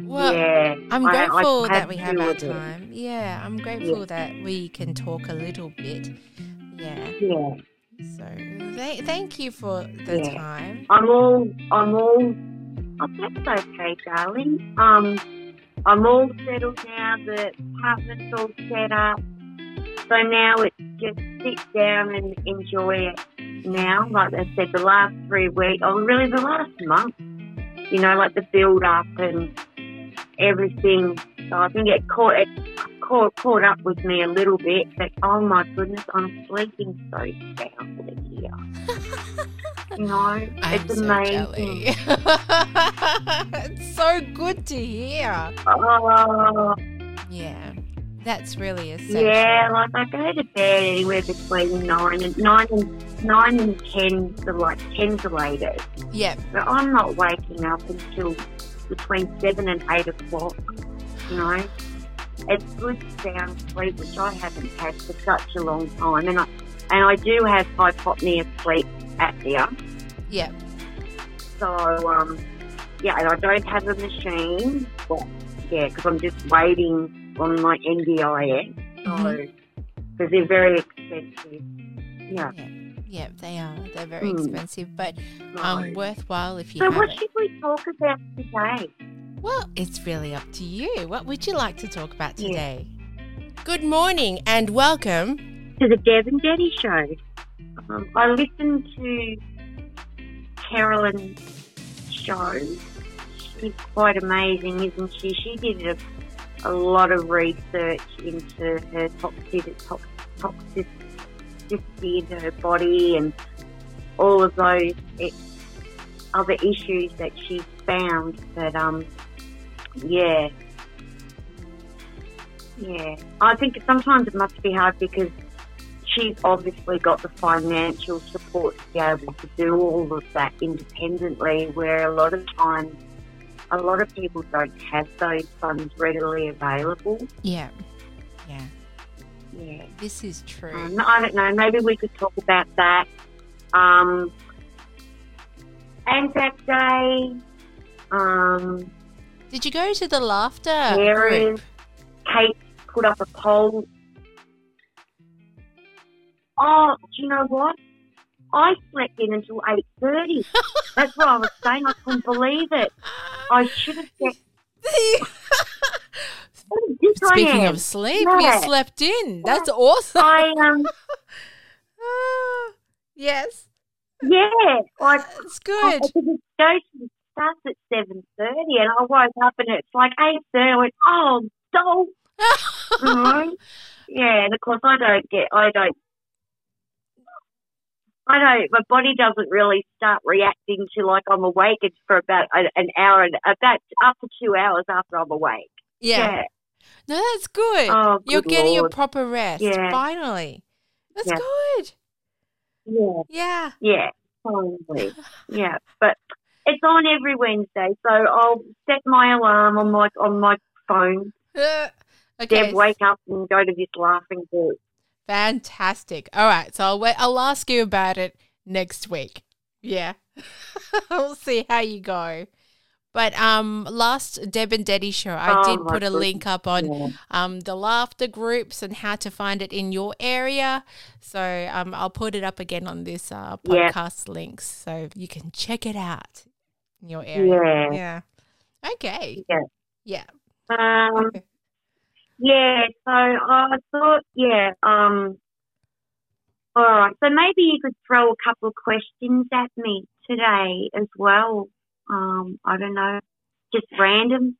Well, yeah, I'm I- I grateful that we have our it. time. Yeah, I'm grateful that we can talk a little bit. Yeah. Yeah, So th- thank you for the Yeah. time. I'm all, I'm all. Oh, that's okay, darling. Um, I'm all settled now. The apartment's all set up. So now it's just sit down and enjoy it. Now, like I said, the last three weeks, oh, really the last month. You know, like the build up and everything. So I can get caught, it caught, caught up with me a little bit. But oh my goodness, I'm sleeping so soundly here. You know, I'm it's so amazing. it's so good to hear. Oh, Yeah, that's really essential. yeah, like I go to bed anywhere between nine and nine and nine and ten, the like ten to latest. Yep. But I'm not waking up until between seven and eight o'clock. You know, it's good sound sleep, which I haven't had for such a long time, and I and I do have hypopnea sleep apnea. Yeah. So, um, yeah, and I don't have a machine. But, yeah, because I'm just waiting on my NDIS. So, Mhm. because they're very expensive. Yeah. Yep, they are. They're very Hmm. expensive, but um, right. worthwhile if you so, what it. should we talk about today? Well, it's really up to you. What would you like to talk about Yeah. today? Good morning and welcome. To the Deb and Detty show. Um, I listened to Carolyn's show. She's quite amazing, isn't she? She did a, a lot of research into her toxic, tox, toxicity in her body and all of those other issues that she's found. But um, yeah, yeah. I think sometimes it must be hard because she's obviously got the financial support to be able to do all of that independently, where a lot of times a lot of people don't have those funds readily available. Yeah. Yeah. Yeah. This is true. Um, I don't know. Maybe we could talk about that. Um, Anzac Day. Um, Did you go to the laughter? Kate put up a poll. Oh, do you know what? I slept in until eight thirty. That's what I was saying. I couldn't believe it. I should have said. Speaking of sleep, Yeah. you slept in. That's awesome. I um, Ah, yes, yeah, I that's good. Because goes it starts at seven thirty, and I woke up and it's like eight thirty. I went, oh, doll. Know? yeah, and of course I don't get, I don't, I don't. My body doesn't really start reacting to like I'm awake. It's for about an hour and about after two hours after I'm awake. Yeah. No, that's good. Oh, You're good getting your Lord. proper rest. Yeah. Finally. That's Yeah. good. Yeah, Yeah. yeah, finally, yeah. But it's on every Wednesday, so I'll set my alarm on my on my phone. Uh, okay. Deb, wake up and go to this laughing group. Fantastic. All right. So I'll wait. I'll ask you about it next week. Yeah. we'll see how you go. But um, last Deb and Detty show, I Oh, did put a link up on Yeah. um, the laughter groups and how to find it in your area. So um, I'll put it up again on this uh, Yeah. podcast links so you can check it out in your area. Yeah. Yeah. Okay. Yeah. Yeah. Um, yeah, so I thought, yeah, um, all right. So maybe you could throw a couple of questions at me today as well. Um, I don't know, just random,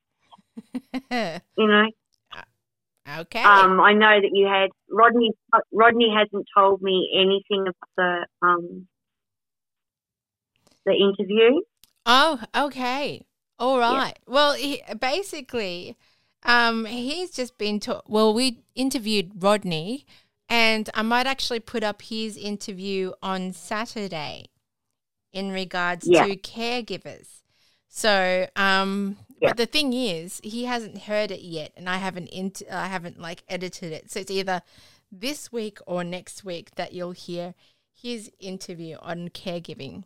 you know. okay. Um, I know that you had Rodney. Rodney hasn't told me anything about the um the interview. Oh, okay. All right. Well, he, basically, um, he's just been to. Well, we interviewed Rodney, and I might actually put up his interview on Saturday in regards Yeah. to caregivers. So, um, Yeah. but the thing is, he hasn't heard it yet, and I haven't int- I haven't like edited it. So it's either this week or next week that you'll hear his interview on caregiving.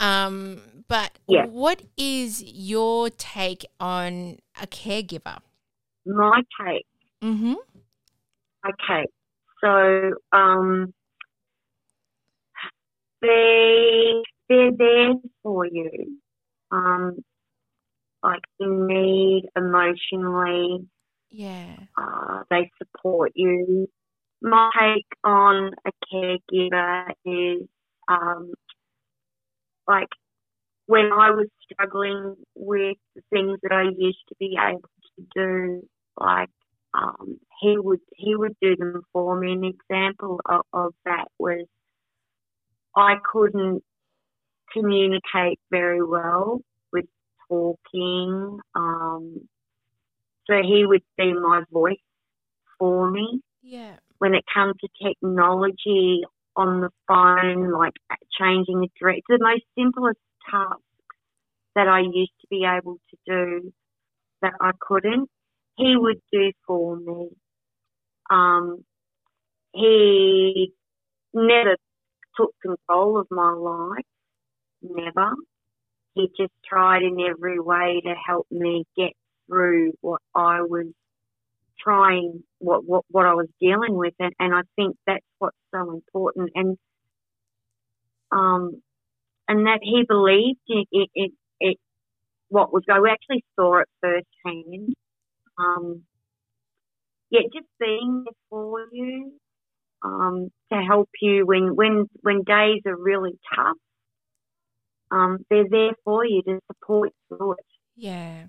Um, but Yeah. what is your take on a caregiver? My take. Mm-hmm. Okay, so um, they they're there for you, um, like in need emotionally. Yeah. Uh, they support you. My take on a caregiver is um, like when I was struggling with the things that I used to be able to do, like um, he would he would do them for me. An example of, of that was I couldn't communicate very well with talking. Um, so he would be my voice for me. Yeah. When it comes to technology on the phone, like changing the direct, the most simplest tasks that I used to be able to do that I couldn't, he would do for me. Um, he never took control of my life, never. He just tried in every way to help me get through what I was trying, what what, what I was dealing with, and, and I think that's what's so important. And um, and that he believed in it, it, it what was going. We actually saw it firsthand. Um, yeah, just being there for you um, to help you when when when days are really tough. Um, they're there for you to support you through it. Yeah.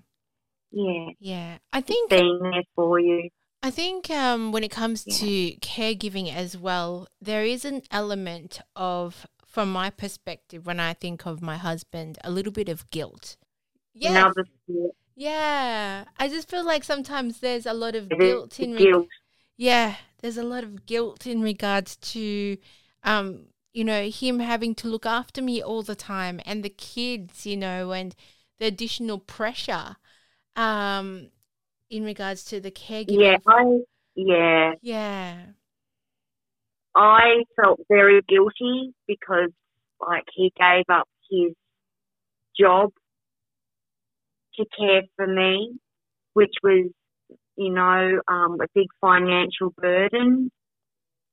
Yeah, Yeah. I think being there for you. I think um, when it comes Yeah. to caregiving as well, there is an element of, from my perspective, when I think of my husband, a little bit of guilt. Yeah, yeah. I just feel like sometimes there's a lot of It guilt in guilt. yeah, there's a lot of guilt in regards to, um, you know, him having to look after me all the time and the kids, you know, and the additional pressure, um, in regards to the caregiving. Yeah, I yeah, Yeah. I felt very guilty because like he gave up his job to care for me, which was, you know, um, a big financial burden.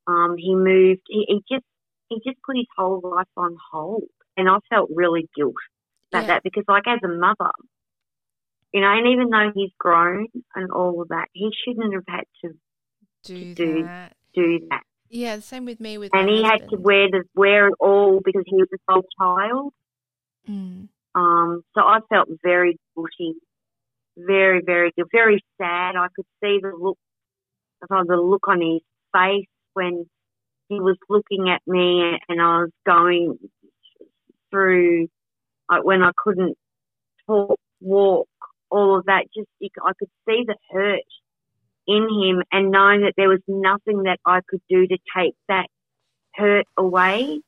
Um, he moved. He, he just he just put his whole life on hold, and I felt really guilt about Yeah. that because, like, as a mother, you know, and even though he's grown and all of that, he shouldn't have had to do, do that. do that. Yeah, the same with me with and he had to wear the wear it all because he was a sole child. Mm. Um, so I felt very guilty, very, very, guilty, very sad. I could see the look, the look on his face when he was looking at me, and I was going through, like when I couldn't talk, walk, all of that. Just I could see the hurt in him, and knowing that there was nothing that I could do to take that hurt away.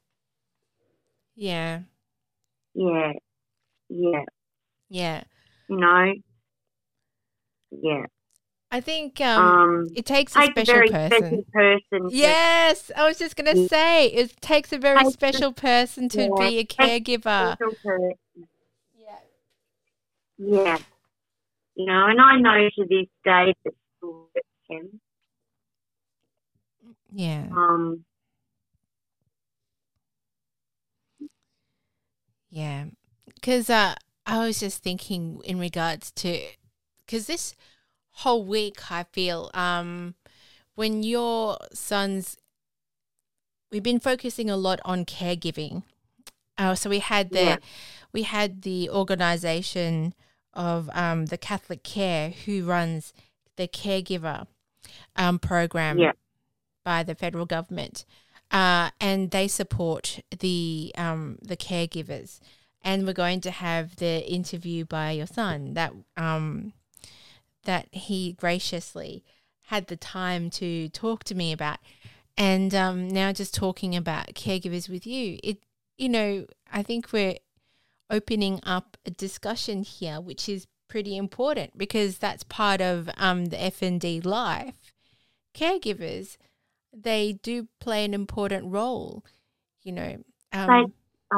Yeah. Yeah, yeah, Yeah. you know, yeah. I think um, Um, it takes a takes a special very person. special person. Yes, I was just going to say it takes a very Takes a- special person to yeah, be a caregiver. person. Yeah. Yeah, you know, and I know to this day that still hurts him. Yeah. Um, Yeah. Because uh, I was just thinking in regards to, because this whole week I feel um, when your sons, we've been focusing a lot on caregiving. Uh, so we had the, Yeah. we had the organization of um, the Catholic Care who runs the caregiver um, program Yeah. by the federal government, uh, and they support the um, the caregivers. And we're going to have the interview by your son that um, that he graciously had the time to talk to me about, and um, now just talking about caregivers with you. It you know I think we're opening up a discussion here, which is pretty important because that's part of um, the FND life. Caregivers, they do play an important role. You know, um, I-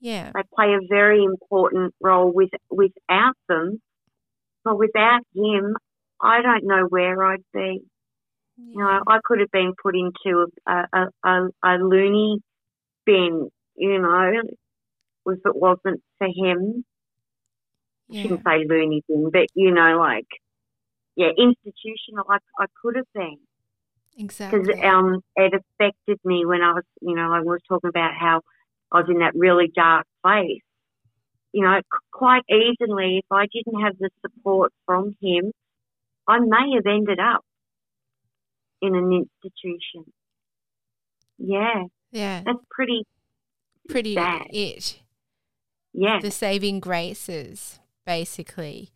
Yeah. They play a very important role with without them. Without him, I don't know where I'd be. You know, I could have been put into a, a, a, a loony bin, you know, if it wasn't for him. I Yeah. shouldn't say loony bin, but, you know, like, yeah, institutional, I, I could have been. Exactly. Because um, it affected me when I was, you know, I was talking about how I was in that really dark place. You know, quite easily, if I didn't have the support from him, I may have ended up in an institution. Yeah, yeah. that's pretty, Pretty sad. it. yeah, The saving graces, basically.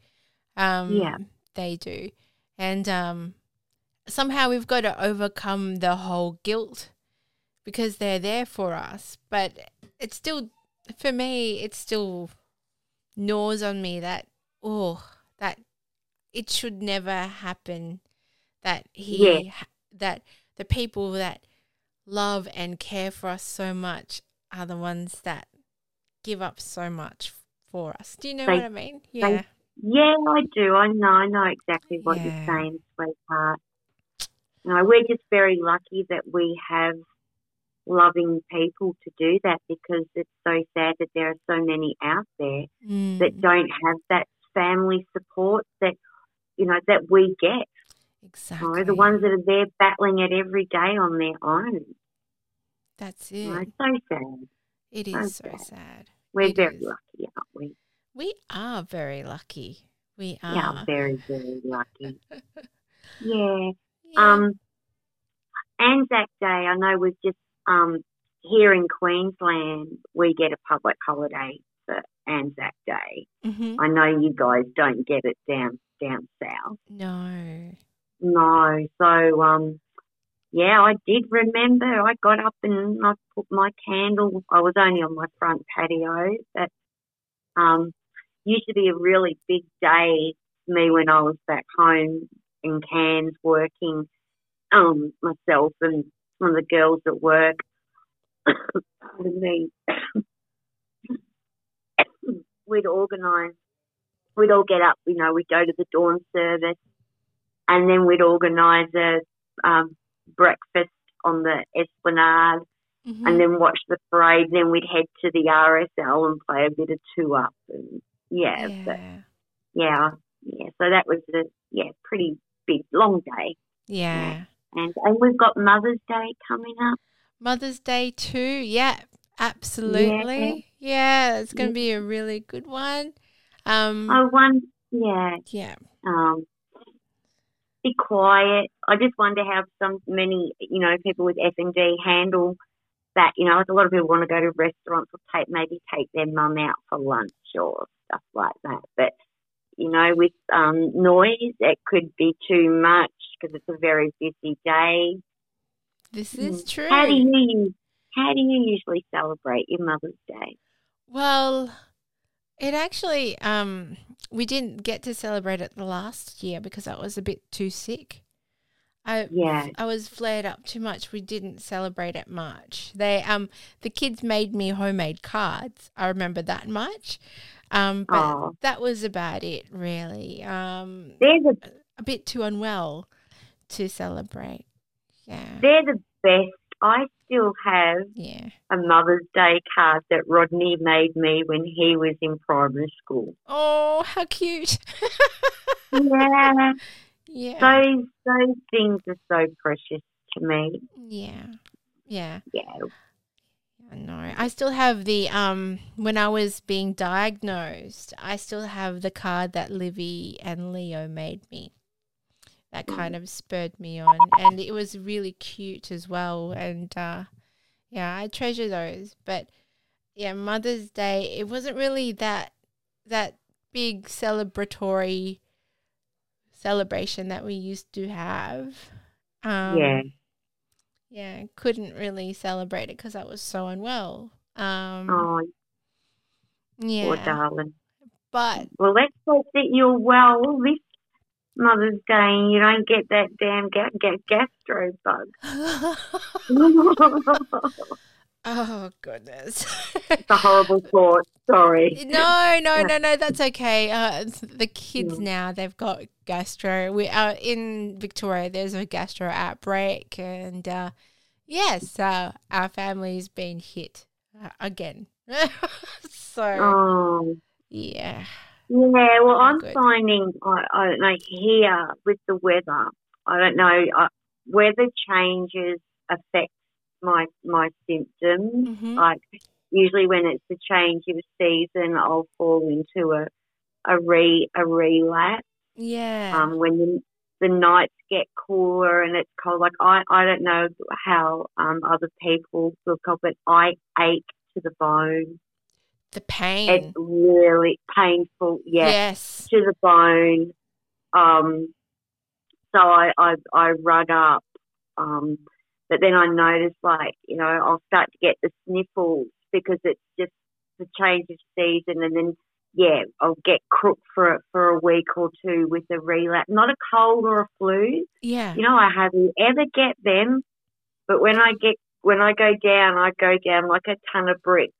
Um, Yeah. They do. And um, somehow we've got to overcome the whole guilt because they're there for us. But it's still, for me, it's still gnaws on me that, oh, that it should never happen. That he, Yeah. that the people that love and care for us so much are the ones that give up so much for us. Do you know They- what I mean? Yeah. yeah, I do. I know, I know exactly what Yeah. you're saying, sweetheart. You know, we're just very lucky that we have loving people to do that because it's so sad that there are so many out there Mm. that don't have that family support that you know that we get. You exactly. know, the ones that are there battling it every day on their own. That's You know, it. it's so sad. It so so sad. sad. We're It very is. lucky, aren't we? We are very lucky. We are. Yeah, very, very lucky. yeah. Yeah. Um, Anzac Day, I know we've just um, here in Queensland, we get a public holiday for Anzac Day. Mhm. I know you guys don't get it down down south. No. No, so um, yeah, I did remember. I got up and I put my candle. I was only on my front patio. That um, used to be a really big day for me when I was back home in Cairns working. Um, myself and some of the girls at work. pardon me. we'd organise. We'd all get up. You know, we'd go to the dawn service and then we'd organise a um, breakfast on the Esplanade, Mhm. and then watch the parade. Then we'd head to the RSL and play a bit of two up, and yeah, but yeah. yeah, yeah. So that was a yeah pretty big long day, Yeah. And and we've got Mother's Day coming up. Mother's Day too. Yeah, absolutely. Yeah, it's going to be a really good one. Um, I one yeah yeah. um. Be quiet. I just wonder how some many you know people with FND handle that. You know, like a lot of people want to go to restaurants or take maybe take their mum out for lunch or stuff like that. But you know, with um, noise, it could be too much because it's a very busy day. This is true. Mm. How do you how do you usually celebrate your Mother's Day? Well, it actually um we didn't get to celebrate it the last year because I was a bit too sick. I Yeah. I was flared up too much. We didn't celebrate it much. They um the kids made me homemade cards. I remember that much. Um but Oh, that was about it really. Um they're the a bit too unwell to celebrate. Yeah. they're the best. I still have Yeah. a Mother's Day card that Rodney made me when he was in primary school. Oh, how cute. Yeah, yeah. those those things are so precious to me. Yeah. Yeah. Yeah, I know. I still have the um when I was being diagnosed, I still have the card that Livy and Leo made me. That kind of spurred me on and it was really cute as well and uh yeah, I treasure those. But yeah, Mother's Day, it wasn't really that that big celebratory celebration that we used to have. Um yeah. Yeah, couldn't really celebrate it because I was so unwell. Um, Oh, yeah, poor darling. but Well, let's hope that you're well this Mother's Day and you don't get that damn ga- ga- gastro bug. Oh goodness. It's a horrible thought. Sorry. no, no, no, no. That's okay. Uh, the kids now they've got gastro. We are in Victoria. There's a gastro outbreak, and uh, yes, uh, our family's been hit uh, again. so Oh. yeah, Yeah, well, I'm good. finding, I, I don't know, here with the weather, I don't know, uh, weather changes affect my my symptoms. Mhm. Like, usually when it's the change of season, I'll fall into a, a re a relapse. yeah. Um, when the, the nights get cooler and it's cold, like I, I don't know how um, other people feel cold, but I ache to the bone. the pain. It's really painful. Yeah Yes. to the bone. Um, so I, I, I rug up. Um, but then I notice, like, you know, I'll start to get the sniffles because it's just the change of season. And then, yeah, I'll get crook for, for a week or two with a relapse. Not a cold or a flu. Yeah. You know, I hardly ever get them. But when I get, when I go down, I go down like a ton of bricks.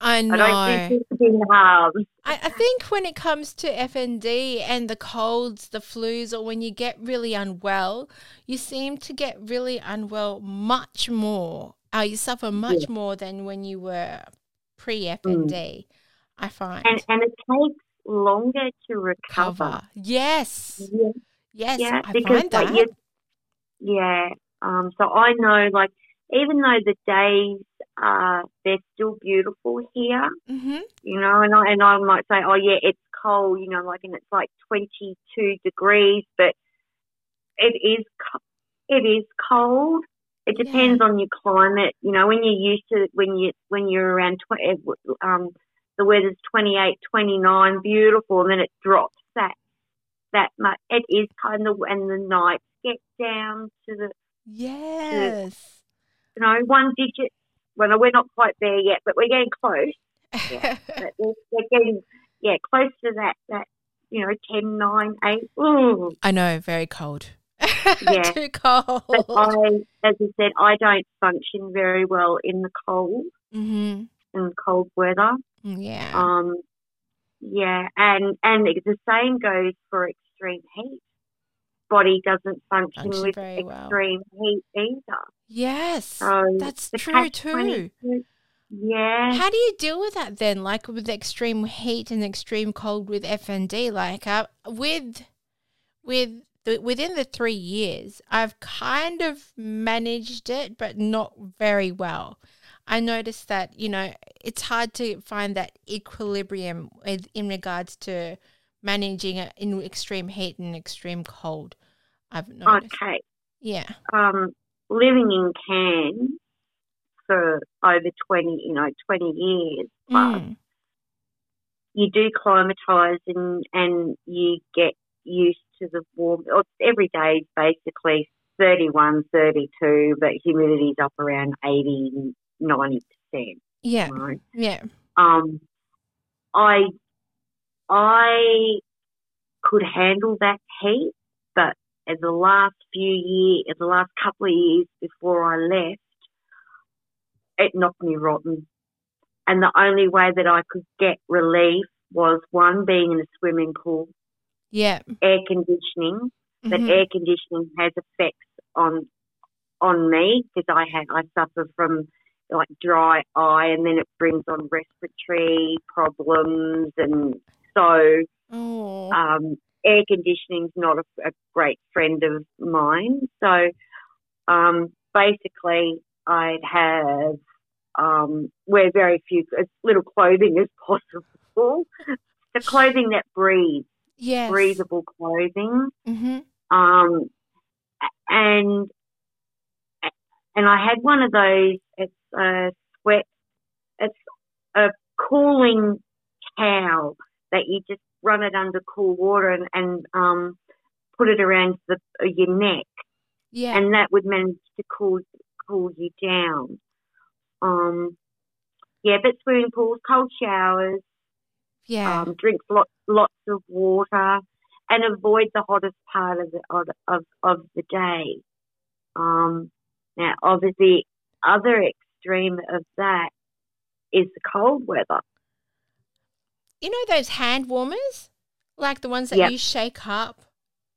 I I know. don't think it's in halves. I, I think when it comes to FND and the colds, the flus, or when you get really unwell, you seem to get really unwell much more. Uh, you suffer much more than when you were pre FND. I find. Mm. And, and it takes longer to recover. Cover. Yes. Yeah, Yes. yeah, I because find like that. you, yeah. Um, so I know, like, even though the days are they're still beautiful here, hmm you know, and I and I might say, oh yeah, it's cold, you know, like, and it's like twenty two degrees, but it is it is cold. It Yeah. depends on your climate, you know. When you're used to when you when you're around twenty, um, the weather's 28, 29, beautiful, and then it drops that that much. It is kind of, and the nights get down to the Yes. you know one digit. Well, we're not quite there yet, but we're getting close. Yeah, we're, we're getting yeah close to that that you know 10, 9, 8. Ooh. I know, very cold. Yeah. Too cold. But I, as I said, I don't function very well in the cold hmm in cold weather. Yeah. Um, yeah, and and the same goes for extreme heat. Body doesn't function Function with very well. extreme heat either. yes. So That's true too. Yeah, How do you deal with that then? Like with extreme heat and extreme cold with FND, like uh, with with the, within the three years, I've kind of managed it, but not very well. I noticed that you know it's hard to find that equilibrium with, in regards to managing it in extreme heat and extreme cold. I've noticed. okay. Yeah. Um, living in Cairns for over twenty, you know, twenty years plus. Mm. you do climatise and and you get used to the warm. Every day is basically 31, 32, but humidity's up around 80, 90 percent. Yeah. Right. Yeah. Um, I I could handle that heat, but in the last few years, in the last couple of years before I left, it knocked me rotten. And the only way that I could get relief was one being in a swimming pool, Yeah. air conditioning. But Mhm. air conditioning has effects on on me because I had I suffer from like dry eye, and then it brings on respiratory problems, and so Oh. um, air conditioning's not a, a great friend of mine. So um, basically, I'd have um, wear very few as little clothing as possible. the clothing that breathes, yes. breathable clothing. Mm-hmm. Um, and and I had one of those. It's a sweat. It's a cooling towel that you just run it under cool water and, and um, put it around the uh, your neck, Yeah. and that would manage to cool cool you down. Um, yeah, but swimming pools, cold showers, yeah. um, drink lots lots of water, and avoid the hottest part of the of of, the day. Um, now, obviously, other extreme of that is the cold weather. You know those hand warmers, like the ones that Yep. you shake up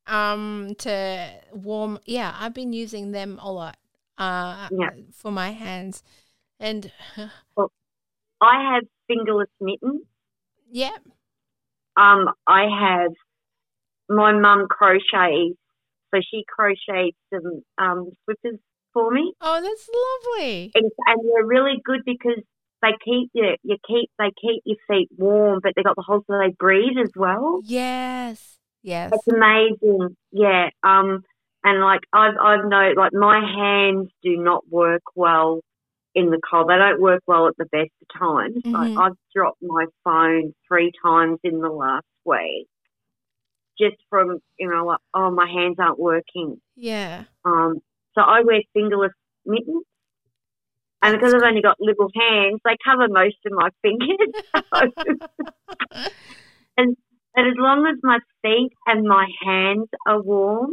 um to warm. Yeah, I've been using them a lot uh Yeah. for my hands, and well, I have fingerless mittens. Yeah, Um, I have my mum crochets, so she crochets some um, slippers for me, oh, that's lovely. and, and they're really good because they keep you, you keep they keep your feet warm, but they got the hole so they breathe as well. Yes, yes, It's amazing, yeah. Um, and like I've I've know like my hands do not work well in the cold. They don't work well at the best of times. Like Mhm. I've dropped my phone three times in the last week, just from you know like oh my hands aren't working. yeah. Um, so I wear fingerless mittens. And because I've only got little hands, they cover most of my fingers. and as long as my feet and my hands are warm,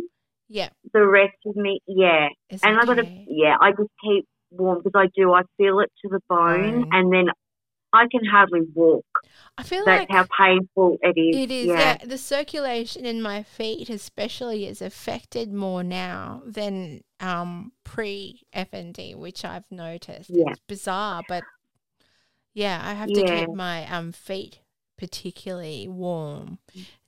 yeah, the rest of me, yeah. it's And I got to, yeah, I just keep warm because I do. I feel it to the bone, Bone. and then I can hardly walk. I feel That's like how painful it is. It is. Yeah, Yeah. The circulation in my feet, especially, is affected more now than um, pre FND, which I've noticed. Yeah. It's bizarre, but yeah, I have to Yeah. keep my um, feet particularly warm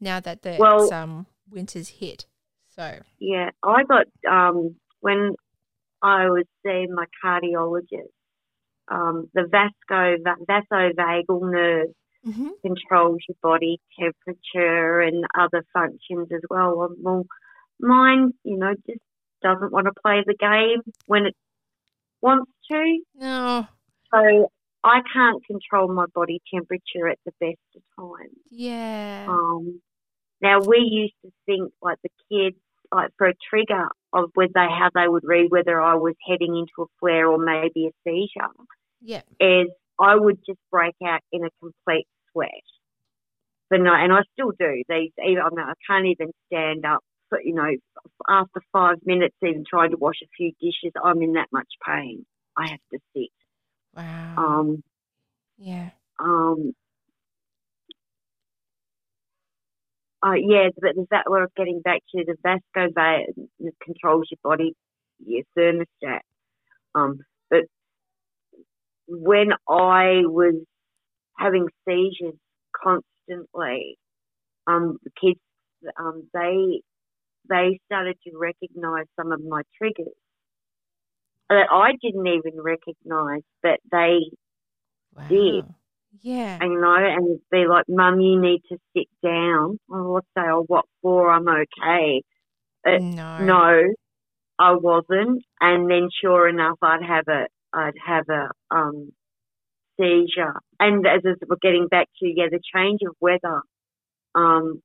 now that the Well- um, winter's hit. So yeah. I got um when I was seeing my cardiologist. Um, the vasco vasovagal nerve mhm. controls your body temperature and other functions as well. Well, well, mine, you know, just doesn't want to play the game when it wants to. no, So I can't control my body temperature at the best of times. yeah, Um, now we used to think like the kids, like for a trigger of whether how they would read whether I was heading into a flare or maybe a seizure yeah, is I would just break out in a complete sweat. But no, and I still do. These, even I, mean, I can't even stand up. For, you know, after five minutes, even trying to wash a few dishes, I'm in that much pain. I have to sit. wow, Um, yeah, um, uh, yeah, but is that what I was getting back to? The vasco that controls your body, your thermostat. Um, but when I was having seizures constantly, um, the kids, um, they they started to recognise some of my triggers that I didn't even recognise, but they wow, did. Yeah, and, you know, and be like, Mum, you need to sit down. Oh, I'll say, oh, what for? I'm okay. No, No, I wasn't. And then sure enough, I'd have a, I'd have a, um, seizure. And as as we're getting back to, yeah, the change of weather, um,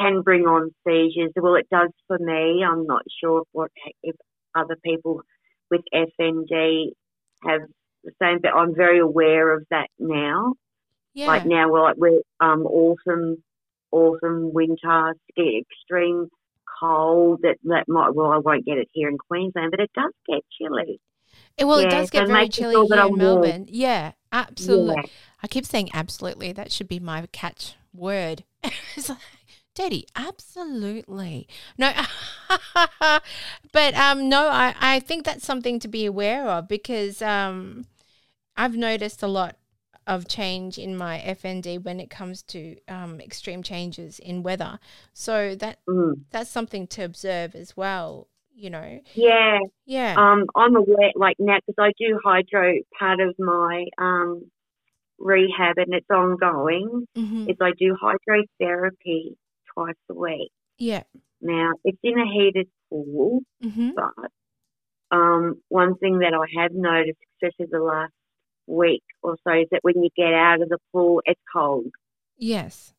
can bring on seizures. Well, it does for me. I'm not sure if what, if other people with FND have the same, but I'm very aware of that now. yeah, Like now, we're like we're um autumn, autumn, winter, extreme cold. That that might well, I won't get it here in Queensland, but it does get chilly. Eh, well, it yeah, does so get very chilly here in warm. Melbourne. Yeah, absolutely. Yeah. I keep saying absolutely. That should be my catch word. it's like, Detty, absolutely. No, but um, no, I, I think that's something to be aware of because um, I've noticed a lot of change in my FND when it comes to um, extreme changes in weather. So that Mm. that's something to observe as well. You know, Yeah, yeah, um, I'm aware. Like now, because I do hydro part of my um rehab, and it's ongoing. hmm Is I do hydrotherapy twice a week. yeah, Now it's in a heated pool. hmm But um, one thing that I have noticed, especially the last week or so, is that when you get out of the pool, it's cold. yes,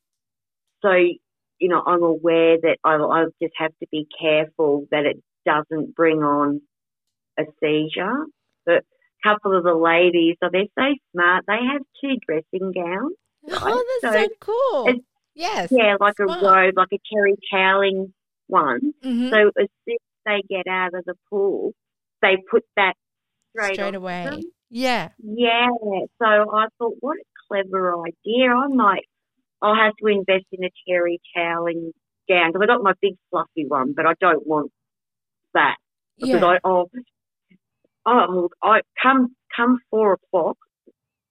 So, you know, I'm aware that I, I just have to be careful that it doesn't bring on a seizure. But a couple of the ladies, so they're so smart. They have two dressing gowns. Oh, that's So so, cool. Yes. Yeah, like Smart. a robe, like a terry toweling one. Mhm. So as soon as they get out of the pool, they put that straight, straight away. them. Yeah. Yeah. So I thought, what a clever idea. I might, I'll have to invest in a terry and gown because I got my big fluffy one, but I don't want that because Yeah. I, oh, oh, I come come four o'clock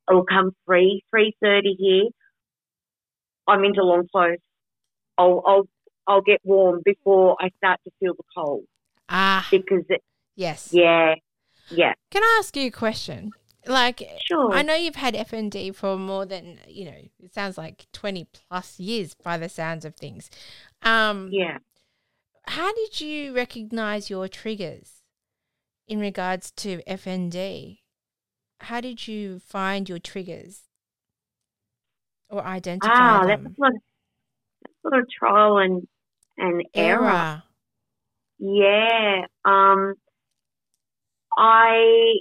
or come three three thirty here. I'm into long clothes. I'll I'll I'll get warm before I start to feel the cold ah, because it, yes. yeah yeah Can I ask you a question? Like, sure I know you've had FND for more than, you know, it sounds like 20 plus years by the sounds of things. Um, yeah. How did you recognize your triggers in regards to FND? How did you find your triggers or identify Ah, that's them? a lot, of, that's a lot of trial and and error. Yeah. Um, I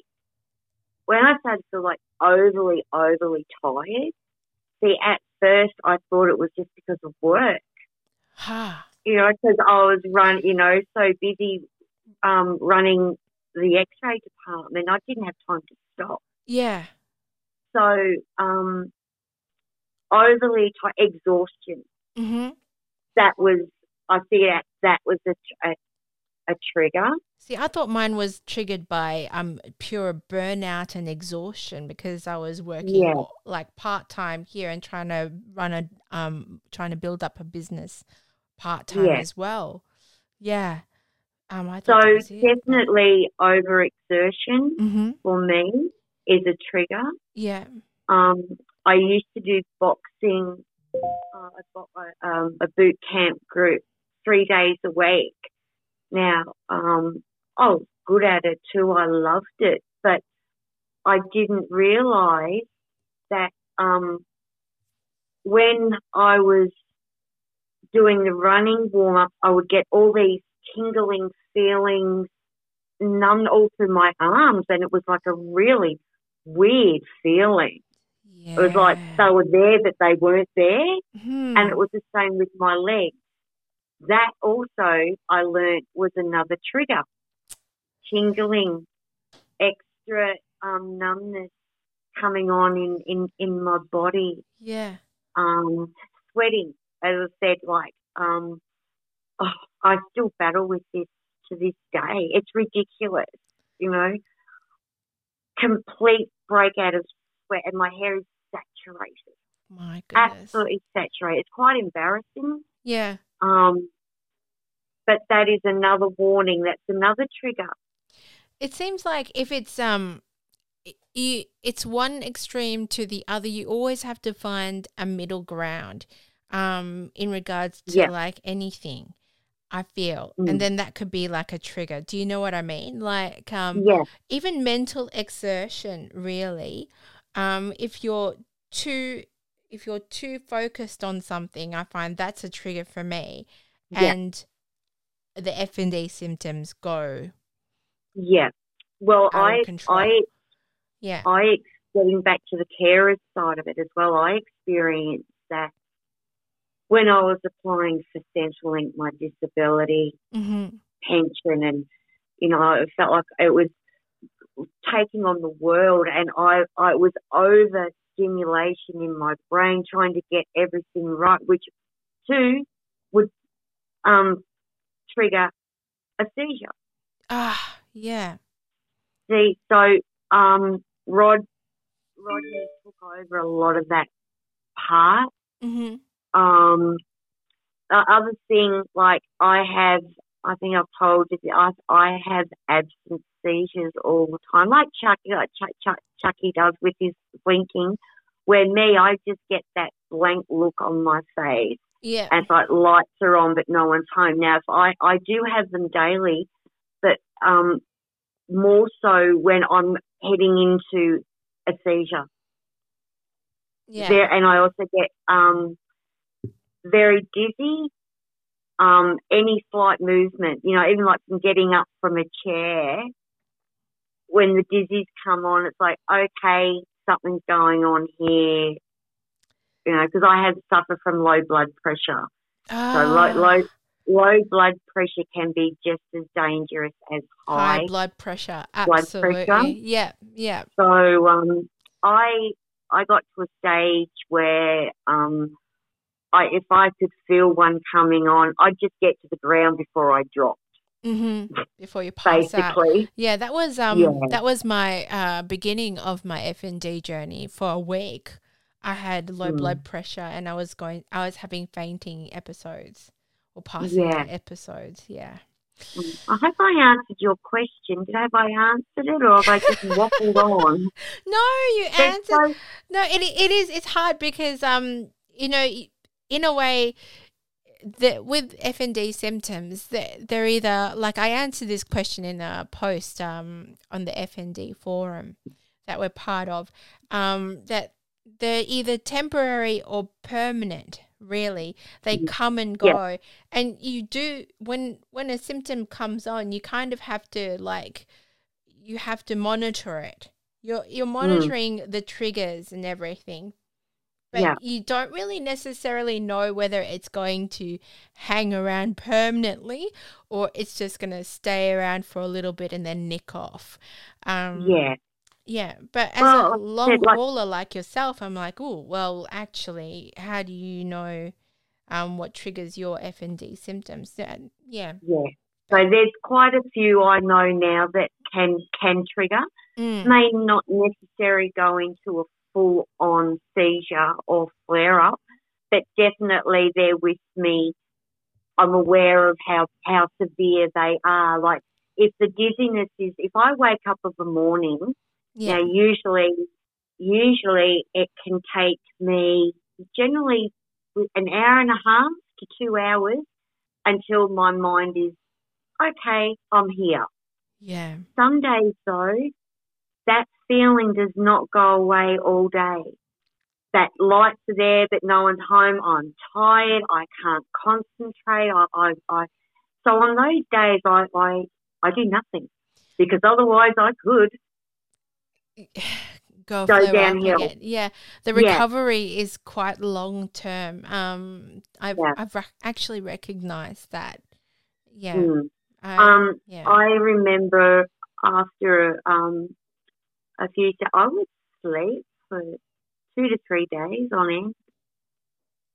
when I started to feel like overly, overly tired. See, at first I thought it was just because of work. You know, because I was run, you know, so busy um, running the X-ray department, I didn't have time to stop. Yeah. So, um, overly tired, exhaustion. Mm-hmm. That was, I see that that was a, a, a trigger. See, I thought mine was triggered by um pure burnout and exhaustion because I was working Yeah. like part time here and trying to run a um trying to build up a business part time Yeah. as well. Yeah. Um, I So thought that was it. definitely overexertion Mm-hmm. for me is a trigger. Yeah. Um, I used to do boxing, uh, a, um, a boot camp group three days a week. Now, um, I was good at it too. I loved it, but I didn't realise that um, when I was doing the running warm up, I would get all these tingling feelings, numb all through my arms, and it was like a really weird feeling. Yeah. It was like they were there, but they weren't there. Hmm. And it was the same with my legs. That also I learnt was another trigger. Tingling, extra um, numbness coming on in, in, in my body. yeah. Um, sweating, as I said, like um, oh, I still battle with this to this day. It's ridiculous, you know. Complete breakout of sweat, and my hair is saturated My goodness. absolutely saturated. It's quite embarrassing. Yeah. Um, but that is another warning. That's another trigger. It seems like if it's um it's one extreme to the other, you always have to find a middle ground um in regards to Yeah. like anything. I feel. Mm. And then that could be like a trigger. Do you know what I mean? Like um Yeah, even mental exertion really um if you're too if you're too focused on something i find that's a trigger for me Yeah. and the FND symptoms go yeah. Well, I. I, yeah I, getting back to the carers side of it as well, I experienced that when I was applying for Centrelink, my disability hmm pension, and you know, it felt like it was taking on the world, and I, I was over stimulation in my brain, trying to get everything right, which too would um, trigger a seizure. ah yeah See, so um, Rod, Rodney took over a lot of that part. hmm Um, the other thing, like I have, I think I've told you, I, I have absent seizures all the time, like Chucky, like Chuck, Chuck, Chucky does with his blinking. Where me, I just get that blank look on my face, yeah and it's like lights are on, but no one's home. Now, if I, I do have them daily, but um, more so when I'm heading into a seizure. yeah There, and I also get um, very dizzy. Um, any slight movement, you know, even like from getting up from a chair, when the dizzies come on, it's like, okay, something's going on here. You know, because I have suffered from low blood pressure. So low, Ah, low, low blood pressure can be just as dangerous as high, High blood pressure. blood Absolutely. pressure. Yeah. Yeah. So um, I I got to a stage where um, I if I could feel one coming on, I'd just get to the ground before I dropped. Mm-hmm. Before you pass out. Yeah, that was um Yeah. that was my uh beginning of my FND journey for a week. I had low Mm. blood pressure and I was going I was having fainting episodes or passing Yeah. episodes. Yeah. Mm. I hope I answered your question. Did I have I answered it, or have I just waffled on? No, you answered so- No, it it is it's hard because um you know in a way that with FND symptoms that they're either like I answered this question in a post um on the FND forum that we're part of um that they're either temporary or permanent really they Mhm. come and Yeah. go and you do when when a symptom comes on you kind of have to like you have to monitor it you're you're monitoring the triggers and everything but Yeah. you don't really necessarily know whether it's going to hang around permanently or it's just going to stay around for a little bit and then nick off um yeah, yeah, but as Well, a long hauler like yourself, I'm like, oh, well, actually, how do you know um, what triggers your FND symptoms? That, yeah. yeah. So there's quite a few I know now that can can trigger. Mm. May not necessarily go into a full on seizure or flare up, but definitely they're with me. I'm aware of how how severe they are. Like if the dizziness is, if I wake up of a morning Yeah. Now, usually, usually it can take me generally an hour and a half to two hours until my mind is okay. I'm here. Yeah. Some days though, that feeling does not go away all day. That lights are there, but no one's home. I'm tired. I can't concentrate. I, I, I so on those days, I, I, I do nothing because otherwise I could. Go, Go downhill. Yeah. The Yeah. recovery is quite long term. Um, I've, Yeah. I've re- actually recognized that. Yeah. Mm. I, Um, yeah. I remember after um, a few, days I would sleep for two to three days on end.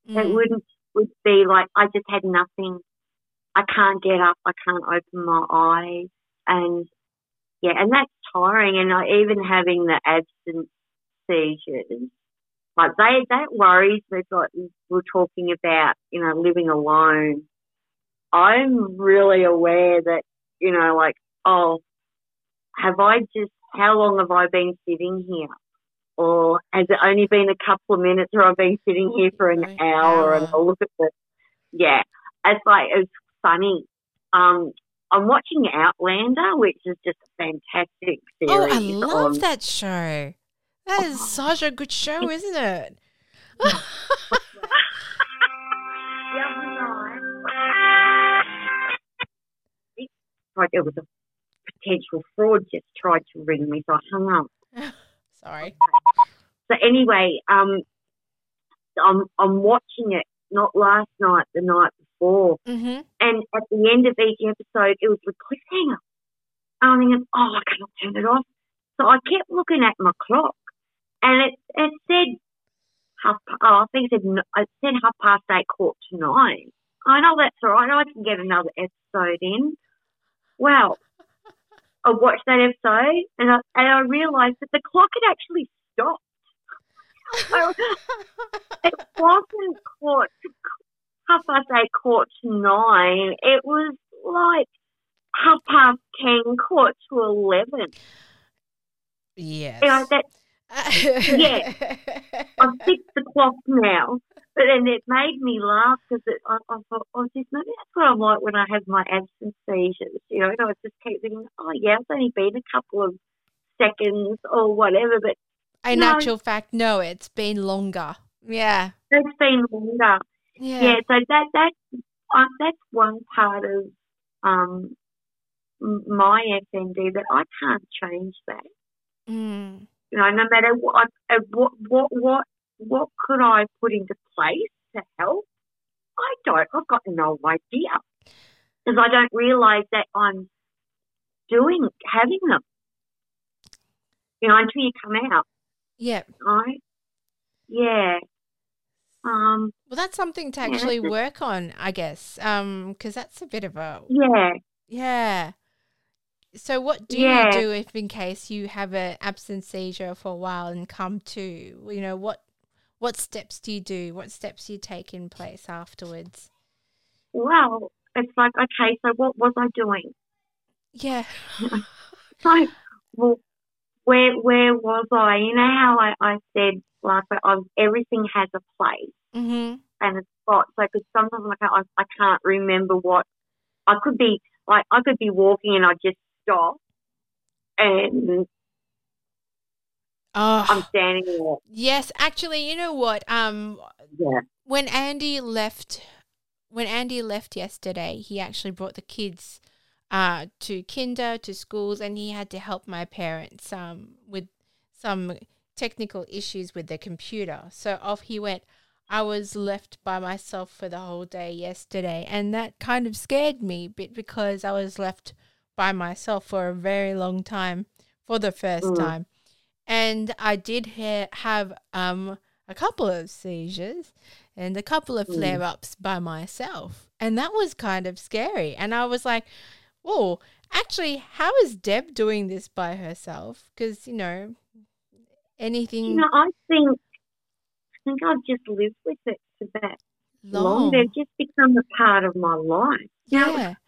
It Mm. wouldn't would be like I just had nothing. I can't get up. I can't open my eyes, and yeah, and that's tiring. And I, even having the absence seizures, like they that worries me. Like we're talking about, you know, living alone. I'm really aware that you know, like oh, have I just how long have I been sitting here? Or has it only been a couple of minutes or I've been sitting here for an hour, and. I'll look at the yeah. It's like it's funny. Um I'm watching Outlander, which is just a fantastic series. Oh, I love on- that show. That is such a good show, isn't it? The other night, it, like it was a potential fraud just tried to ring me, so I hung up. Sorry. So anyway, um, I'm I'm watching it not last night, the night before, Mm-hmm. and at the end of each episode, it was a cliffhanger. And I'm thinking, oh, I cannot turn it off. So I kept looking at my clock, and it it said half. Oh, I think it said it said half past eight, quarter to nine. I know that's all right. I can get another episode in. Well, I watched that episode, and I and I realised that the clock had actually stopped. It wasn't quarter half past eight, quarter to nine. It was like half past ten, quarter to eleven. yes. You know, that Yeah. I've fixed the clock now. But then it made me laugh because I, I thought, oh, just maybe that's what I'm like when I have my absence seizures. You know, and I just keep thinking, oh, yeah, it's only been a couple of seconds or whatever, but In No. actual fact, no, it's been longer. Yeah. it's been longer. Yeah. Yeah, so that that uh, that's one part of um my FND that I can't change that. Mm. You know, no matter what uh, what what what what could I put into place to help? I don't. I've got no idea. because I don't realise that I'm doing having them. You know, until you come out, Yeah. right? Yeah. Um. Well, that's something to actually that's- work on, I guess. Um, because that's a bit of a Yeah. yeah. So, what do Yeah. you do if, in case you have an absence seizure for a while and come to? You know what? What steps do you do? What steps do you take in place afterwards? Well, it's like okay. So what was I doing? Yeah. So, well, where where was I? You know how I, I said like I, everything has a place Mm-hmm. and a spot. So, because sometimes like I, I can't remember what I could be like. I could be walking and I just stop, and Oh, I'm standing there. yes. Actually, you know what? Um, Yeah. when Andy left, when Andy left yesterday, he actually brought the kids uh, to kinder to schools, and he had to help my parents um, with some technical issues with their computer. So off he went. I was left by myself for the whole day yesterday, and that kind of scared me a bit because I was left by myself for a very long time for the first Mm. time. And I did ha- have um, a couple of seizures and a couple of Mm. flare ups by myself. And that was kind of scary. And I was like, whoa, actually, how is Deb doing this by herself? Because, you know, anything You know, I think I think I've just lived with it for that long. long. They've just become a part of my life. Yeah.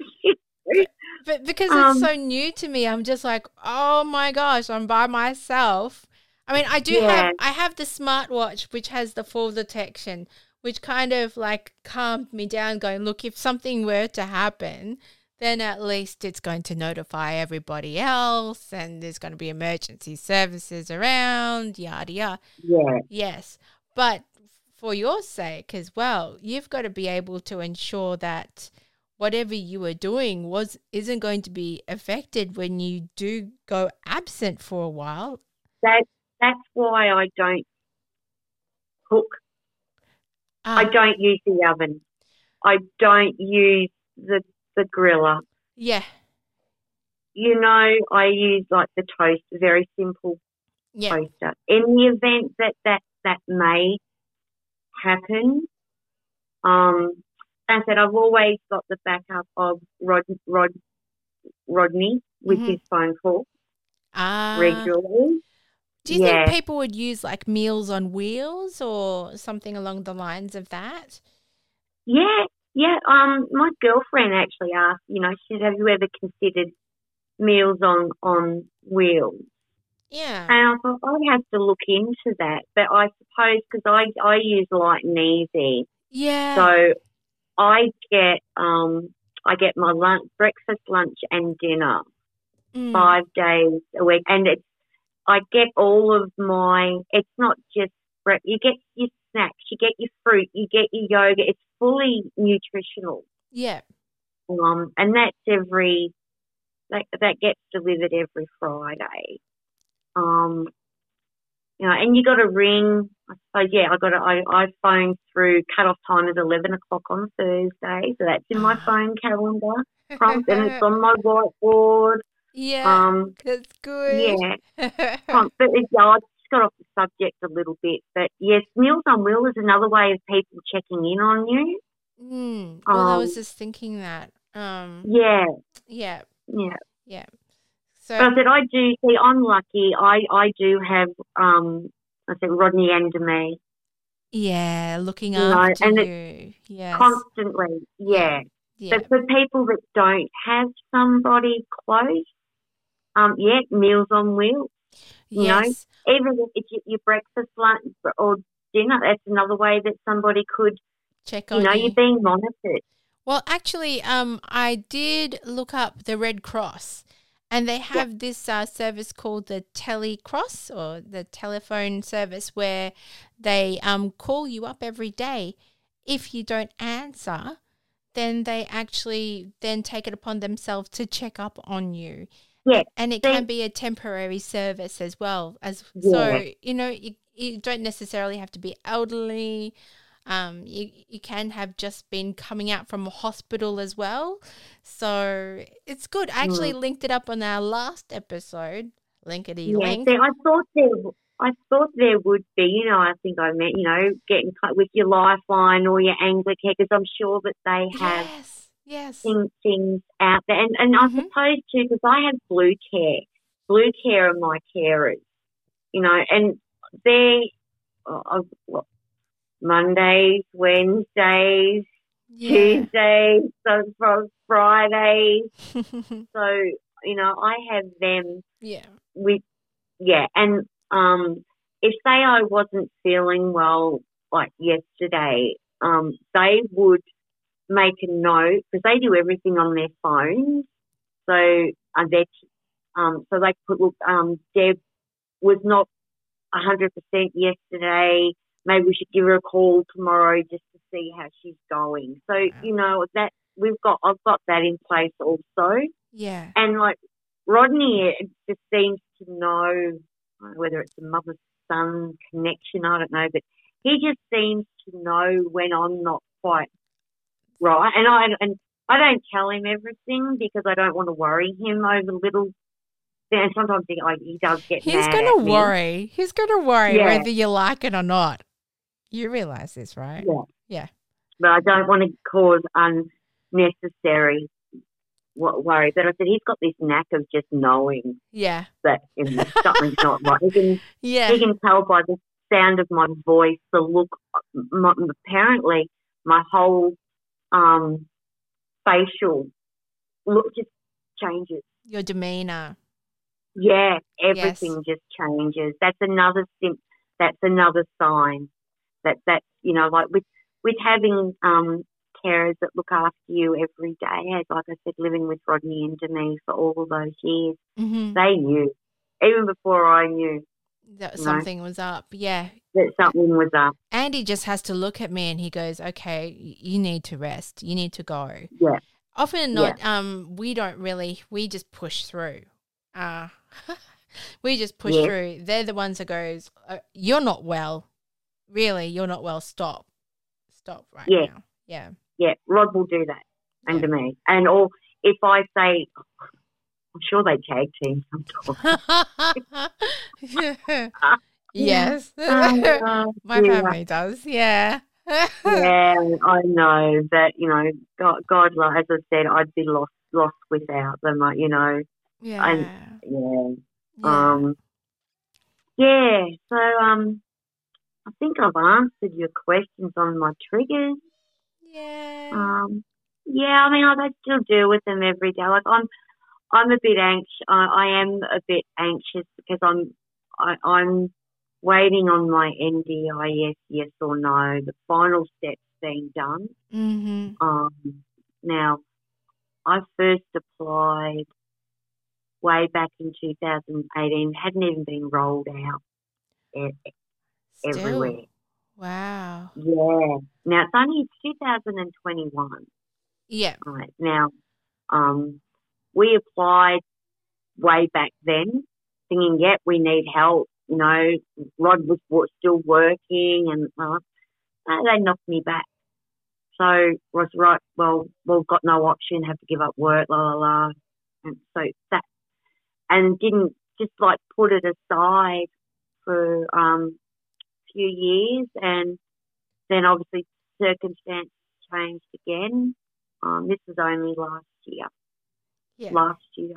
But because Um, it's so new to me, I'm just like, oh my gosh, I'm by myself. I mean, I do Yeah. have I have the smartwatch which has the fall detection, which kind of like calmed me down, going, look, if something were to happen, then at least it's going to notify everybody else, and there's going to be emergency services around, yada yada. yeah, Yes, but for your sake as well, you've got to be able to ensure that whatever you are doing was isn't going to be affected when you do go absent for a while. that that's why I don't cook. I Ah, don't use the oven. I don't use the the griller. yeah, You know, I use like the toast, a very simple yeah, toaster. In the event that that, that may happen, um, I said, I've always got the backup of Rod, Rod, Rodney with Mhm. his phone call ah. regularly. Do you Yeah. think people would use like Meals on Wheels or something along the lines of that? Yeah, yeah. Um, my girlfriend actually asked, you know, she said, "Have you ever considered meals on on wheels?" Yeah. And I thought I'd have to look into that. But I suppose because I I use Lite n' Easy, Yeah. so I get um I get my lunch, breakfast, lunch, and dinner Mm. five days a week, and it's I get all of my. It's not just you get your snacks, you get your fruit, you get your yoga. It's fully nutritional, Yeah. um, and that's every that that gets delivered every Friday. Um, you know, and you got to ring. I suppose yeah, I got to I, I phone through. Cut off time is eleven o'clock on Thursday, so that's in my phone calendar. Prompt and it's on my whiteboard. yeah. Um, that's good. yeah, prompt. But it, yeah, I got off the subject a little bit. But yes, Meals on Wheel is another way of people checking in on you. Mm. Well, I was Um, just thinking that. Um. Yeah, Yeah. yeah. Yeah. So. But I said I do see. I'm lucky. I I do have um. I said Rodney and me yeah, looking You know, after and you. Yes. constantly. Yeah. yeah. But for people that don't have somebody close, um, yeah, Meals on Wheels. You know, yes. Even if it's your, breakfast, lunch, or dinner, that's another way that somebody could. Check on You know, you. you're being monitored. Well, actually, um, I did look up the Red Cross, and they have this uh, service called the Telecross or the telephone service where they um, call you up every day. If you don't answer, then they actually then take it upon themselves to check up on you. Yeah, And it they- can be a temporary service as well as so you know you, you don't necessarily have to be elderly Um, you, you can have just been coming out from a hospital as well. So it's good. I actually linked it up on our last episode. Linkity Yeah, link. see, I thought there, I thought there would be. You know, I think I meant, you know, get in touch with your Lifeline or your Anglicare because I'm sure that they have Yes. Yes. things, things out there. And, and I Mhm. suppose too, because I have Blue Care. Blue Care are my carers, you know, and they, uh, what, Mondays, Wednesdays, Yeah. Tuesdays, so Fridays. So, you know, I have them yeah. with yeah, and um, if say I wasn't feeling well like yesterday, um, they would make a note because they do everything on their phones. So uh, they um, so they put look, um, Deb was not hundred percent yesterday. Maybe we should give her a call tomorrow just to see how she's going. So you know that we've got I've got that in place also. Yeah. And like Rodney, just seems to know I don't know whether it's a mother son connection. I don't know, but he just seems to know when I'm not quite right. And I and I don't tell him everything because I don't want to worry him over little. And sometimes he, like, he does get He's going to worry. He's going to worry Yeah. whether you like it or not. You realize this, right? Yeah. Yeah. but I don't want to cause unnecessary wo- worry. But I said he's got this knack of just knowing Yeah. that you know, something's not right. He can Yeah. he can tell by the sound of my voice, the look. My, apparently, my whole um, facial look just changes. Your demeanor. Yeah, everything just changes. That's another sim- That's another sign that that's you know like with with having um, carers that look after you every day. As like I said, living with Rodney and Denise for all those years, hmm they knew even before I knew That something was up. Yeah. that something was up. Andy just has to look at me and he goes, "Okay, you need to rest. You need to go." Yeah. Often not. Um, we don't really. We just push through. Uh we just push Yeah. through. They're the ones that goes, uh, "You're not well. Really, you're not well. Stop. Stop right Yeah. now." Yeah. Yeah, Rod will do that under me. And or if I say, I'm sure they tag team sometimes. yes. Oh, My yeah. family does. Yeah. yeah, I know that you know, God, God, like, as I said, I'd be lost lost without them. Like, you know, yeah. yeah, yeah. um, yeah. So, um, I think I've answered your questions on my triggers. yeah. Um, yeah, I mean, I I still deal with them every day. Like I'm, I'm a bit anxious. I, I am a bit anxious because I'm, I, I'm waiting on my NDIS, yes or no. The final step's being done. mm-hmm. Um, now, I first applied way back in 2018. Hadn't even been rolled out e- everywhere. Wow. Yeah. Now it's only 2021. Yeah. Right now, um, we applied way back then, thinking, "Yep, we need help." You know, Rod was wa- still working, and uh, they knocked me back. So I was right. Well, we've got no option. Have to give up work. La la la. And so that, and didn't just like put it aside for um, a few years, and then obviously circumstances changed again. Um, this was only last year. Yeah. Last year.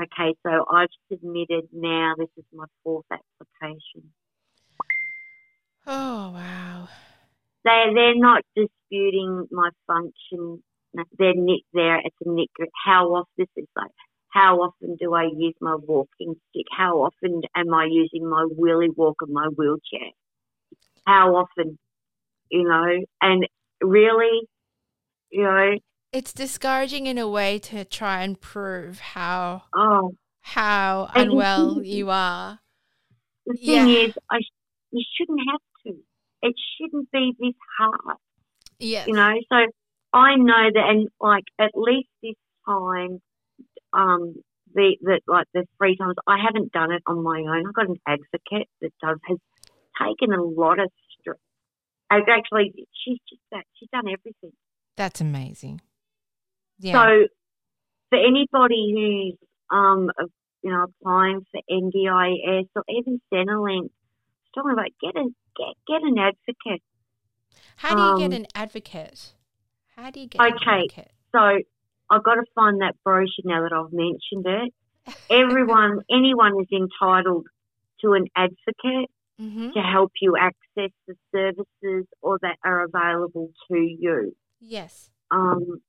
Okay, so I've submitted now. This is my fourth application. Oh wow. They they're not disputing my function. They're nick there. It's a nick. How often this is like? How often do I use my walking stick? How often am I using my wheelie walker, my wheelchair? How often, you know? And really, you know, It's discouraging in a way to try and prove how oh, how And unwell you are. The thing Yeah. is, I sh- you shouldn't have to. It shouldn't be this hard, Yes. you know. So I know that, and like at least this time, um, the that like the three times I haven't done it on my own. I've got an advocate that does has taken a lot of stress Actually, she's just that. She's done everything. That's amazing. Yeah. So, for anybody who's um, you know, applying for NDIS or even Centrelink, talking about get a get get an advocate. How do you get um, an advocate? How do you get an Okay. So I've got to find that brochure now that I've mentioned it. Everyone, anyone is entitled to an advocate Mm-hmm. to help you access the services or that are available to you. Yes. Um,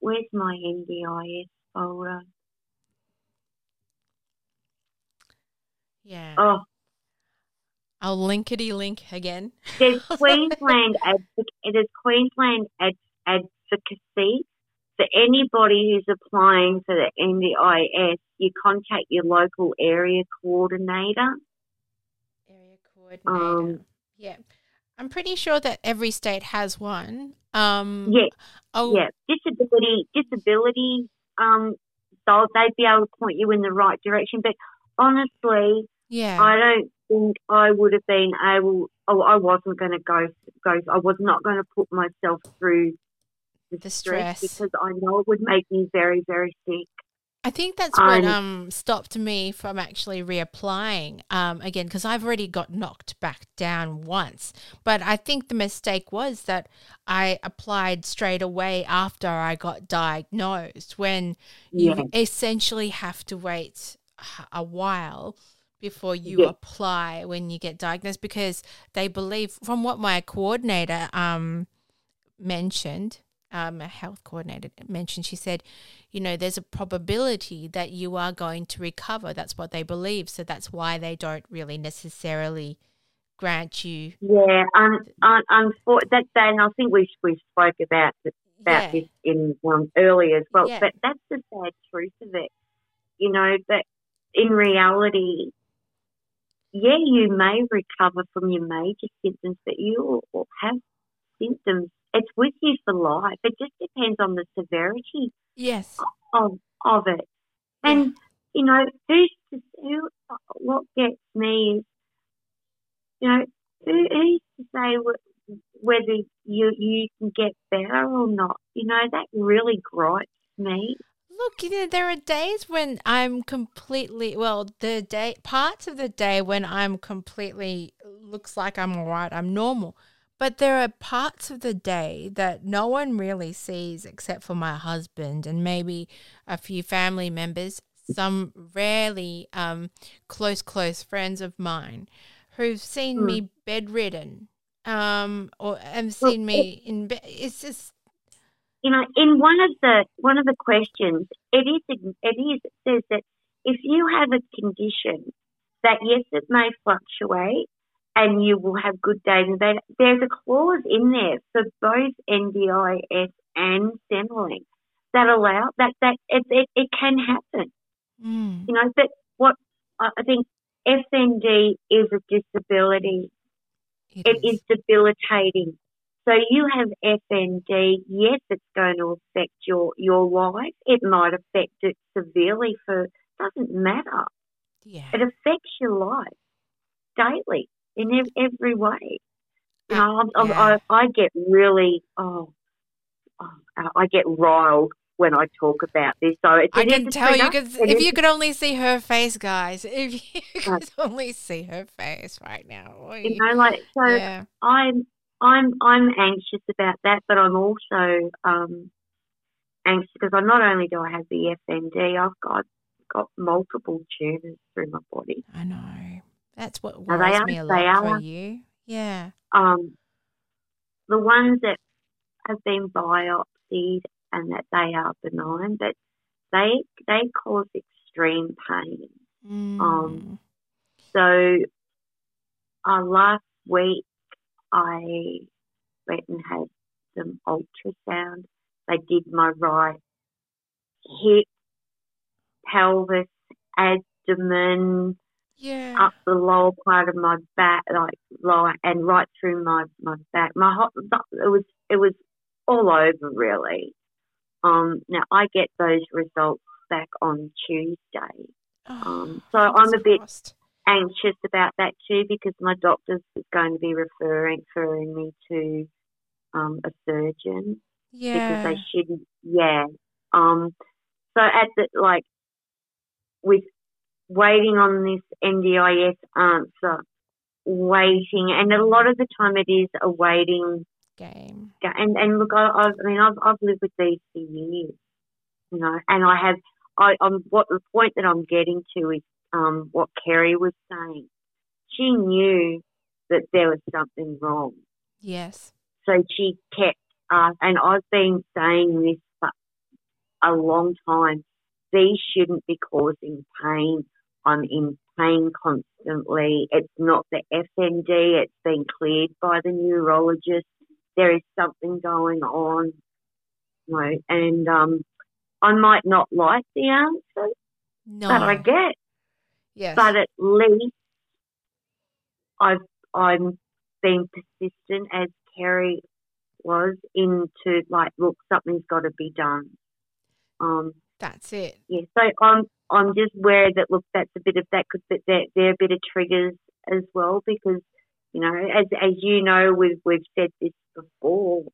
where's my NDIS folder? Yeah. Oh, I'll linkity link again. there's Queensland advoc- there's Queensland ad- advocacy for anybody who's applying for the NDIS. You contact your local area coordinator. Area coordinator. Um, yeah. I'm pretty sure that every state has one. Um, Yeah, Oh, yeah, disability disability. Um, so they'd be able to point you in the right direction. But honestly, yeah. I don't think I would have been able. Oh, I wasn't going to go. Go. I was not going to put myself through the, The stress, stress. because I know it would make me very, very sick. I think that's what um stopped me from actually reapplying um again because I've already got knocked back down once. But I think the mistake was that I applied straight away after I got diagnosed when you essentially have to wait a while before you Yeah. apply when you get diagnosed because they believe from what my coordinator um mentioned um, a health coordinator mentioned, she said, you know, there's a probability that you are going to recover. That's what they believe. So that's why they don't really necessarily grant you. Yeah, un, un, unfor- that, and I think we we spoke about about Yeah. this in um, earlier as well. Yeah. But that's the sad truth of it. You know that in reality, yeah, you may recover from your major symptoms, but you will have symptoms. It's with you for life. It just depends on the severity Yes. of of it. And you know, who's to, who? What gets me is, you know, who, who's to say wh- whether you you can get better or not? You know, that really gripes me. Look, you know, there are days when I'm completely well, the day parts of the day when I'm completely looks like I'm all right, I'm normal. But there are parts of the day that no one really sees except for my husband and maybe a few family members, some rarely um, close, close friends of mine who've seen Hmm. me bedridden um, or have seen me in bed. It's just, You know, in one of the one of the questions, it is it is it says that if you have a condition that yes, it may fluctuate and you will have good days and bad. There's a clause in there for both NDIS and Centrelink that allow that that it, it, it can happen. mm, You know, but what I think FND is a disability. It is debilitating. So you have FND. Yes, it's going to affect your your life. It might affect it severely for doesn't matter. Yeah. It affects your life daily in every way. You know, I'm, I'm, Yeah. I, I get really, oh, oh, I get riled when I talk about this. So it's I can tell you It if you could only see her face, guys. If you could only see her face right now. oy. you know, like so. yeah. I'm I'm I'm anxious about that, but I'm also um, anxious because I not only do I have the FND, I've got got multiple tumours through my body. I know. That's what worries are- me a lot for you. Yeah. Um, the ones that have been biopsied and that they are benign, but they they cause extreme pain. Mm. Um, So uh, last week I went and had some ultrasound. They did my right hip, pelvis, abdomen, yeah. up the lower part of my back, like lower and right through my my back. My hot, it was it was all over really. Um, now I get those results back on Tuesday. Oh, Um, so I'm a bit crossed. anxious about that too because my doctor's going to be referring referring me to um, a surgeon Yeah. because they shouldn't. Yeah. Um. So at the like with waiting on this NDIS answer, waiting, and a lot of the time it is a waiting. Game. And and look, I, I've, I mean, I've I've lived with these for years, you know, and I have. I, I'm what the point that I'm getting to is um, what Kerry was saying. She knew that there was something wrong, Yes. so she kept. Uh, and I've been saying this for a long time. These shouldn't be causing pain. I'm in pain constantly. It's not the FND. It's been cleared by the neurologist. There is something going on. You know, and um, I might not like the answer No. that I get, yes. but at least I've I'm been persistent as Kerry was into like, look, something's got to be done. Um, That's it. yeah, so I'm I'm just aware that look, that's a bit of that could that they're, they're a bit of triggers as well because you know, as as you know, we've we've said this before.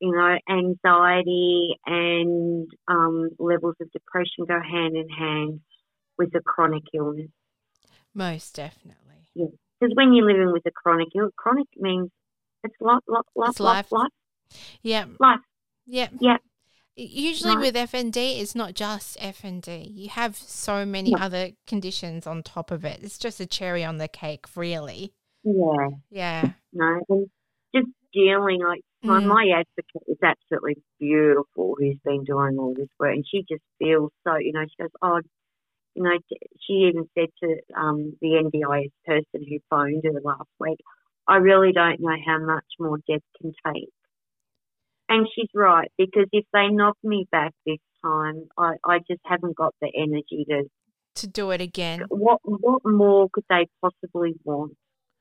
You know, anxiety and um, levels of depression go hand in hand with a chronic illness. Most definitely. Yeah, Because when you're living with a chronic illness, chronic means it's life, life, life, It's life, life. life, Yeah. life. Yeah. Yeah. Usually Right. with FND, it's not just FND. You have so many Yeah. other conditions on top of it. It's just a cherry on the cake, really. Yeah, Yeah. no, and just dealing like my, Mm. my advocate is absolutely beautiful. Who's been doing all this work, and she just feels so. You know, she goes, oh, you know, she even said to um, the NDIS person who phoned her last week, I really don't know how much more Deb can take. And she's right because if they knock me back this time, I, I just haven't got the energy to To do it again. what what more could they possibly want?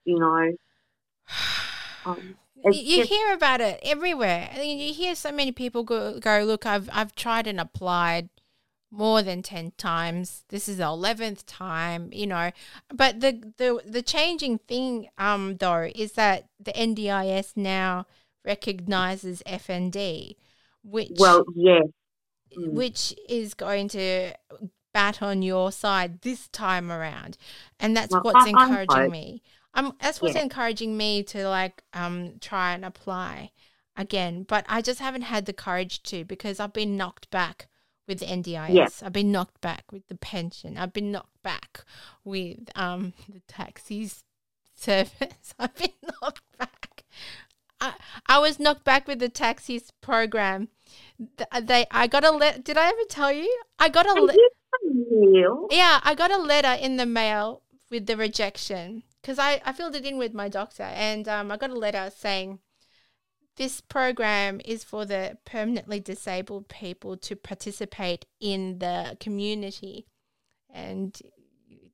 You know, um, You just- hear about it everywhere. I mean, you hear so many people go, go, look, I've I've tried and applied more than 10 times. This is the 11th time, you know. But the the the changing thing um though is that the NDIS now recognizes FND, which well, yes, Mm. which is going to bat on your side this time around, and that's Well, what's I- encouraging me. Um, that's what's Yeah. encouraging me to like um try and apply again, but I just haven't had the courage to because I've been knocked back with the NDIS. I've been knocked back with the pension. I've been knocked back with um the taxis service. I've been knocked back. I, I was knocked back with the taxis program. They I got a let. Did I ever tell you? I got a Are le- you for real? yeah, I got a letter in the mail with the rejection because I, I filled it in with my doctor and um, I got a letter saying this program is for the permanently disabled people to participate in the community and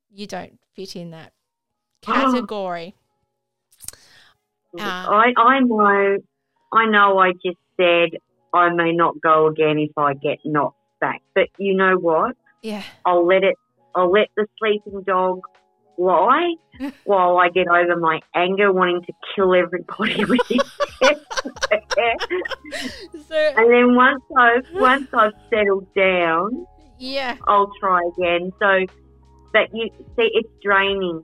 you don't fit in that category. Ah. I I know, I know. I just said I may not go again if I get knocked back, but you know what? Yeah. I'll let it. I'll let the sleeping dog lie while I get over my anger, wanting to kill everybody with his So And then once I've once I've settled down, yeah. I'll try again. So, but you see, it's draining.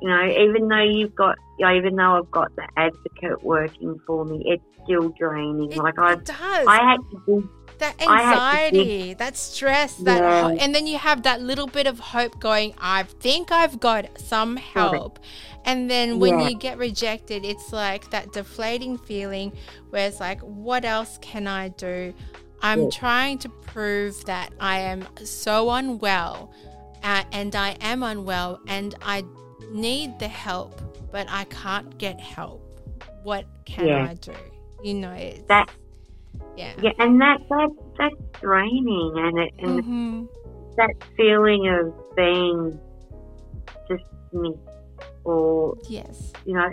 You know, even though you've got, even though I've got the advocate working for me, it's still draining. It, like I, it does. I had to do. that anxiety, that stress, that Yeah. and then you have that little bit of hope going. I think I've got some help, and then when Yeah. you get rejected, it's like that deflating feeling where it's like, what else can I do? I'm Yeah. trying to prove that I am so unwell, uh, and I am unwell, and I need the help, but I can't get help. What can Yeah. I do? You know, it's, That- yeah. Yeah, and that that that's draining, and it and hmm that feeling of being just dismissed or Yes. you know,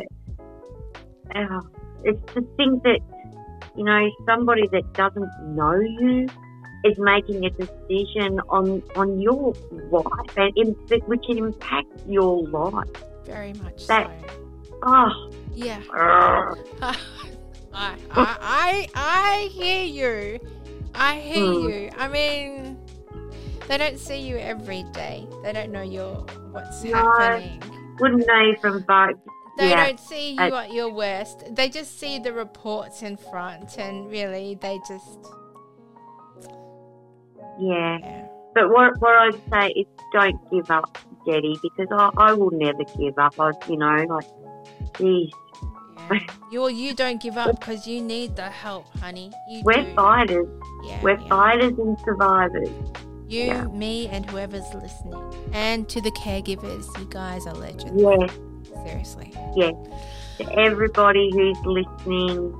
uh, it's to think that, you know, somebody that doesn't know you is making a decision on on your life and in, which impact your life. Very much That- so. Oh, Yeah. ugh. I, I, I, I hear you. I hear Hmm. you. I mean, they don't see you every day. They don't know your what's No. happening. wouldn't know from both. They Yeah. don't see you I- at your worst. They just see the reports in front, and really, they just Yeah. yeah. But what, what I'd say is don't give up, Detty, because I, I will never give up. I, you know, like, geez, yeah. you you don't give up because you need the help, honey. You we're do. fighters. Yeah, We're fighters and survivors. You, me, and whoever's listening, and to the caregivers, you guys are legends. Yeah. Seriously. Yeah. To everybody who's listening,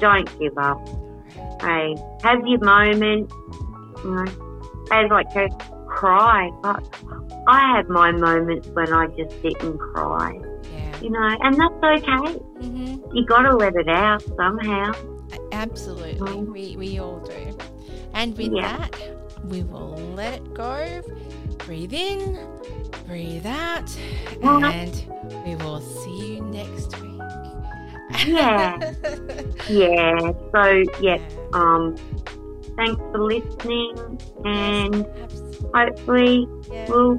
don't give up. Hey, have your moment. You know, as like to cry, but I have my moments when I just sit and cry. Yeah. You know, and that's okay. hmm You got to let it out somehow. Absolutely. Mm. We, we all do. And with Yeah. that, we will let it go. Breathe in, breathe out, Mhm. and we will see you next week. Yeah. Yeah. So yeah. Yeah. Um. Thanks for listening, and hopefully yeah. we'll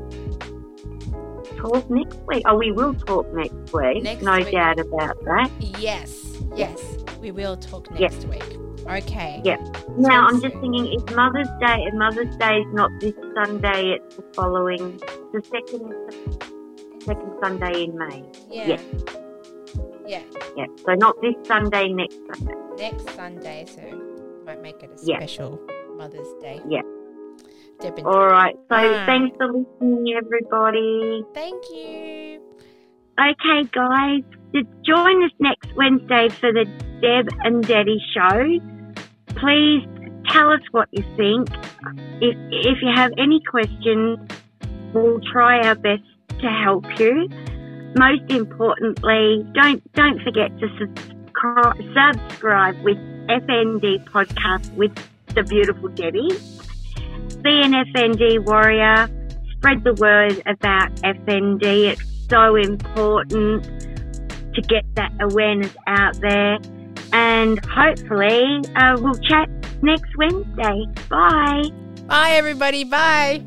talk next week. Oh, we will talk next week. Next no week. doubt about that. Yes, yes. We will talk next week. Okay. Yeah. Now I'm just thinking, it's Mother's Day, and Mother's Day is not this Sunday; it's the following, the second, second Sunday in May. Yeah. Yeah. Yeah. Yeah. So not this Sunday, next Sunday. Next Sunday, so might make it a Yeah. special Mother's Day. Yeah. All right. So Ah. thanks for listening, everybody. Thank you. Okay, guys, to join us next Wednesday for the Deb and Detty show. Please tell us what you think. If, if you have any questions, we'll try our best to help you. Most importantly, don't don't forget to subscribe, subscribe with FND podcast with the beautiful Debbie. Be an FND warrior. Spread the word about FND. It's so important to get that awareness out there. And hopefully, uh, we'll chat next Wednesday. Bye. Bye, everybody. Bye.